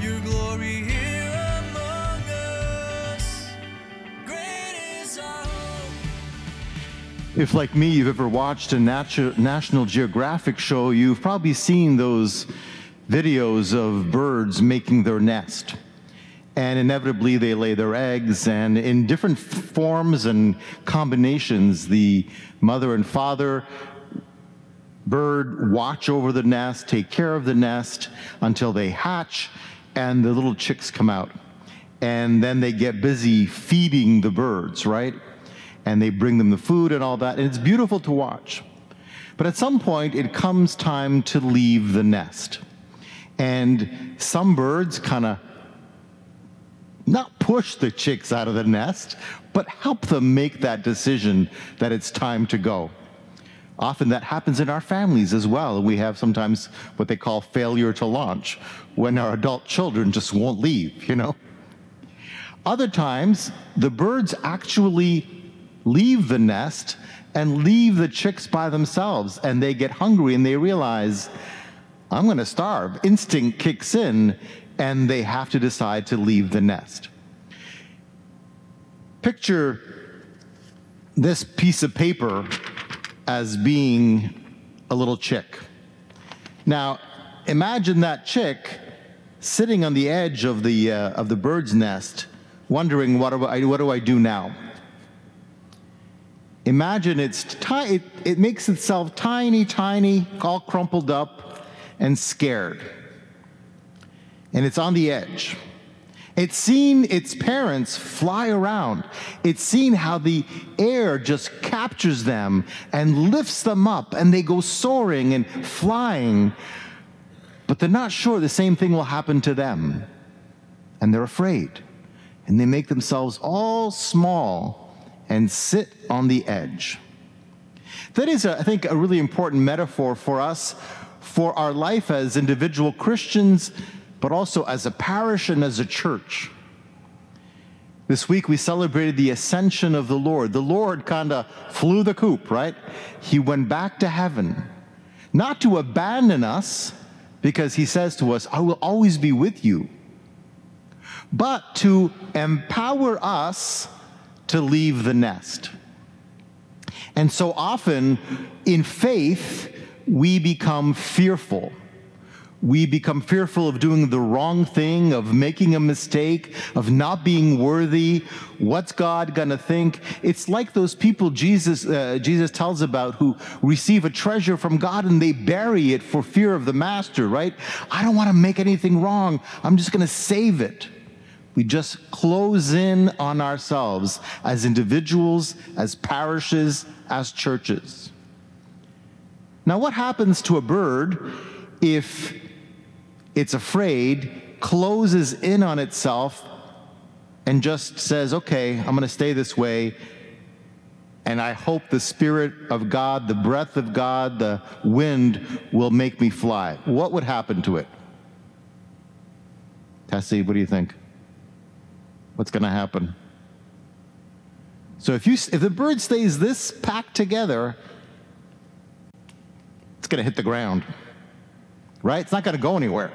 Glory here. If, like me, you've ever watched a natu- National Geographic show, you've probably seen those videos of birds making their nest. And inevitably, they lay their eggs, and in different forms and combinations, the mother and father bird watch over the nest, take care of the nest until they hatch and the little chicks come out. And then they get busy feeding the birds, right? And they bring them the food and all that. And it's beautiful to watch. But at some point, it comes time to leave the nest. And some birds kind of not push the chicks out of the nest, but help them make that decision that it's time to go. Often that happens in our families as well. We have sometimes what they call failure to launch, when our adult children just won't leave, you know? Other times, the birds actually leave the nest and leave the chicks by themselves, and they get hungry and they realize, I'm going to starve. Instinct kicks in, and they have to decide to leave the nest. Picture this piece of paper as being a little chick. Now, imagine that chick sitting on the edge of the, uh, of the bird's nest, wondering, what do, I, what do I do now? Imagine it's ti- it, it makes itself tiny, tiny, all crumpled up and scared. And it's on the edge. It's seen its parents fly around. It's seen how the air just captures them and lifts them up, and they go soaring and flying. But they're not sure the same thing will happen to them. And they're afraid. And they make themselves all small and sit on the edge. That is, I think, a really important metaphor for us for our life as individual Christians but also as a parish and as a church. This week we celebrated the ascension of the Lord. The Lord kind of flew the coop, right? He went back to heaven, not to abandon us, because he says to us, I will always be with you, but to empower us to leave the nest. And so often in faith, we become fearful we become fearful of doing the wrong thing, of making a mistake, of not being worthy. What's God going to think? It's like those people Jesus, uh, Jesus tells about who receive a treasure from God and they bury it for fear of the master, right? I don't want to make anything wrong. I'm just going to save it. We just close in on ourselves as individuals, as parishes, as churches. Now, what happens to a bird if it's afraid, closes in on itself, and just says, okay, I'm going to stay this way. And I hope the Spirit of God, the breath of God, the wind will make me fly. What would happen to it? Tessie, what do you think? What's going to happen? So if you if the bird stays this packed together, it's going to hit the ground. Right? It's not going to go anywhere.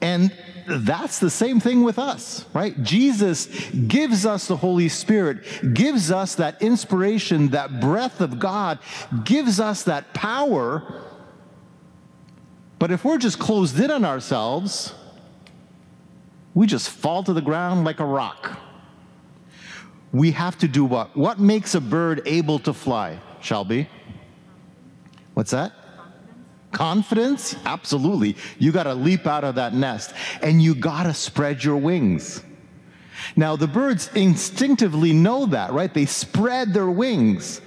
And that's the same thing with us, right? Jesus gives us the Holy Spirit, gives us that inspiration, that breath of God, gives us that power. But if we're just closed in on ourselves, we just fall to the ground like a rock. We have to do what? What makes a bird able to fly, Shelby? What's that? Confidence? Absolutely. You got to leap out of that nest and you got to spread your wings. Now, the birds instinctively know that, right? They spread their wings,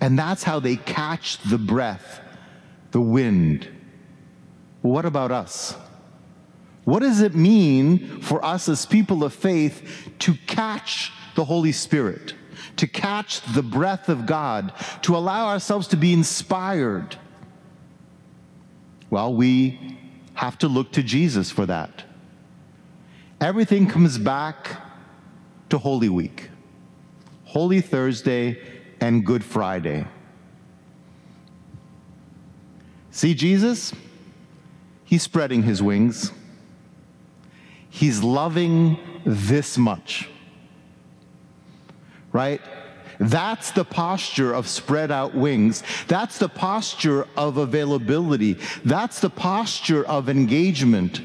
and that's how they catch the breath, the wind. What about us? What does it mean for us as people of faith to catch the Holy Spirit, to catch the breath of God, to allow ourselves to be inspired? Well, we have to look to Jesus for that. Everything comes back to Holy Week, Holy Thursday, and Good Friday. See Jesus? He's spreading his wings. He's loving this much. Right? That's the posture of spread out wings. That's the posture of availability. That's the posture of engagement.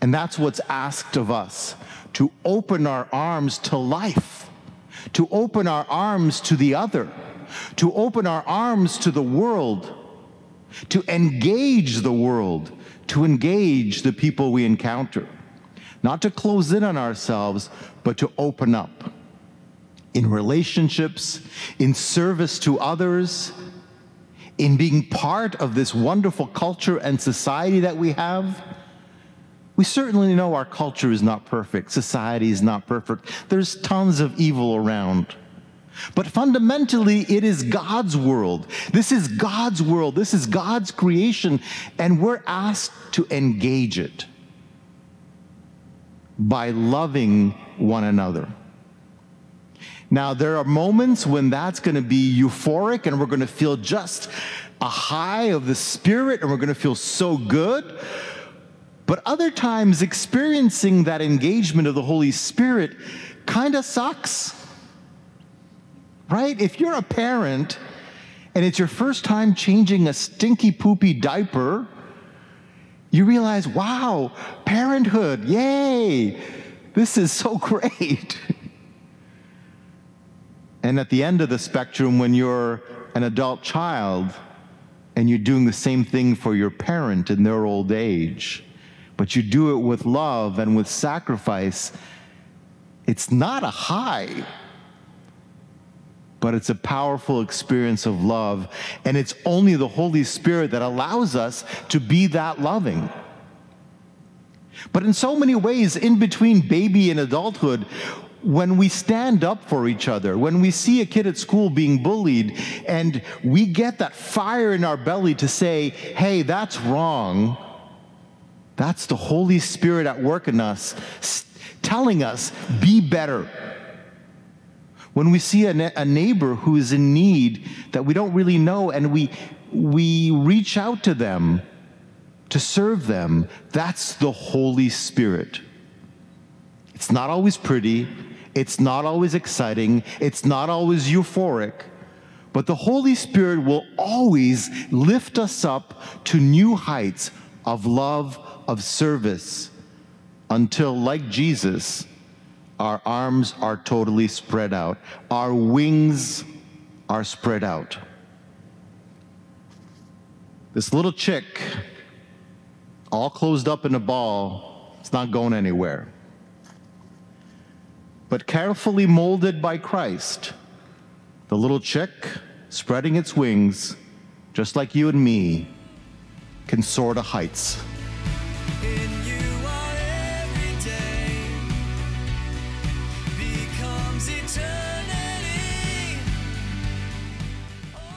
And that's what's asked of us to open our arms to life, to open our arms to the other, to open our arms to the world, to engage the world, to engage the people we encounter. Not to close in on ourselves, but to open up in relationships, in service to others, in being part of this wonderful culture and society that we have. We certainly know our culture is not perfect, society is not perfect. There's tons of evil around. But fundamentally, it is God's world. This is God's world. This is God's creation, and we're asked to engage it by loving one another. Now, there are moments when that's going to be euphoric and we're going to feel just a high of the Spirit and we're going to feel so good. But other times, experiencing that engagement of the Holy Spirit kind of sucks. Right? If you're a parent and it's your first time changing a stinky, poopy diaper, you realize, wow, parenthood, yay, this is so great. And at the end of the spectrum, when you're an adult child and you're doing the same thing for your parent in their old age, but you do it with love and with sacrifice, it's not a high, but it's a powerful experience of love. And it's only the Holy Spirit that allows us to be that loving. But in so many ways, in between baby and adulthood, when we stand up for each other, when we see a kid at school being bullied, and we get that fire in our belly to say, hey, that's wrong, that's the Holy Spirit at work in us, telling us, be better. When we see a, ne- a neighbor who is in need that we don't really know, and we, we reach out to them to serve them, that's the Holy Spirit. It's not always pretty, it's not always exciting, it's not always euphoric, but the Holy Spirit will always lift us up to new heights of love, of service, until, like Jesus, our arms are totally spread out, our wings are spread out. This little chick, all closed up in a ball, it's not going anywhere but carefully molded by Christ. The little chick, spreading its wings, just like you and me, can soar to heights. In you our every day becomes eternity.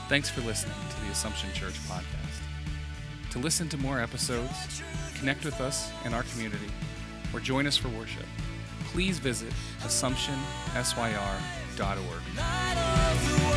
Thanks for listening to the Assumption Church podcast. To listen to more episodes, connect with us in our community, or join us for worship, please visit AssumptionSYR.org.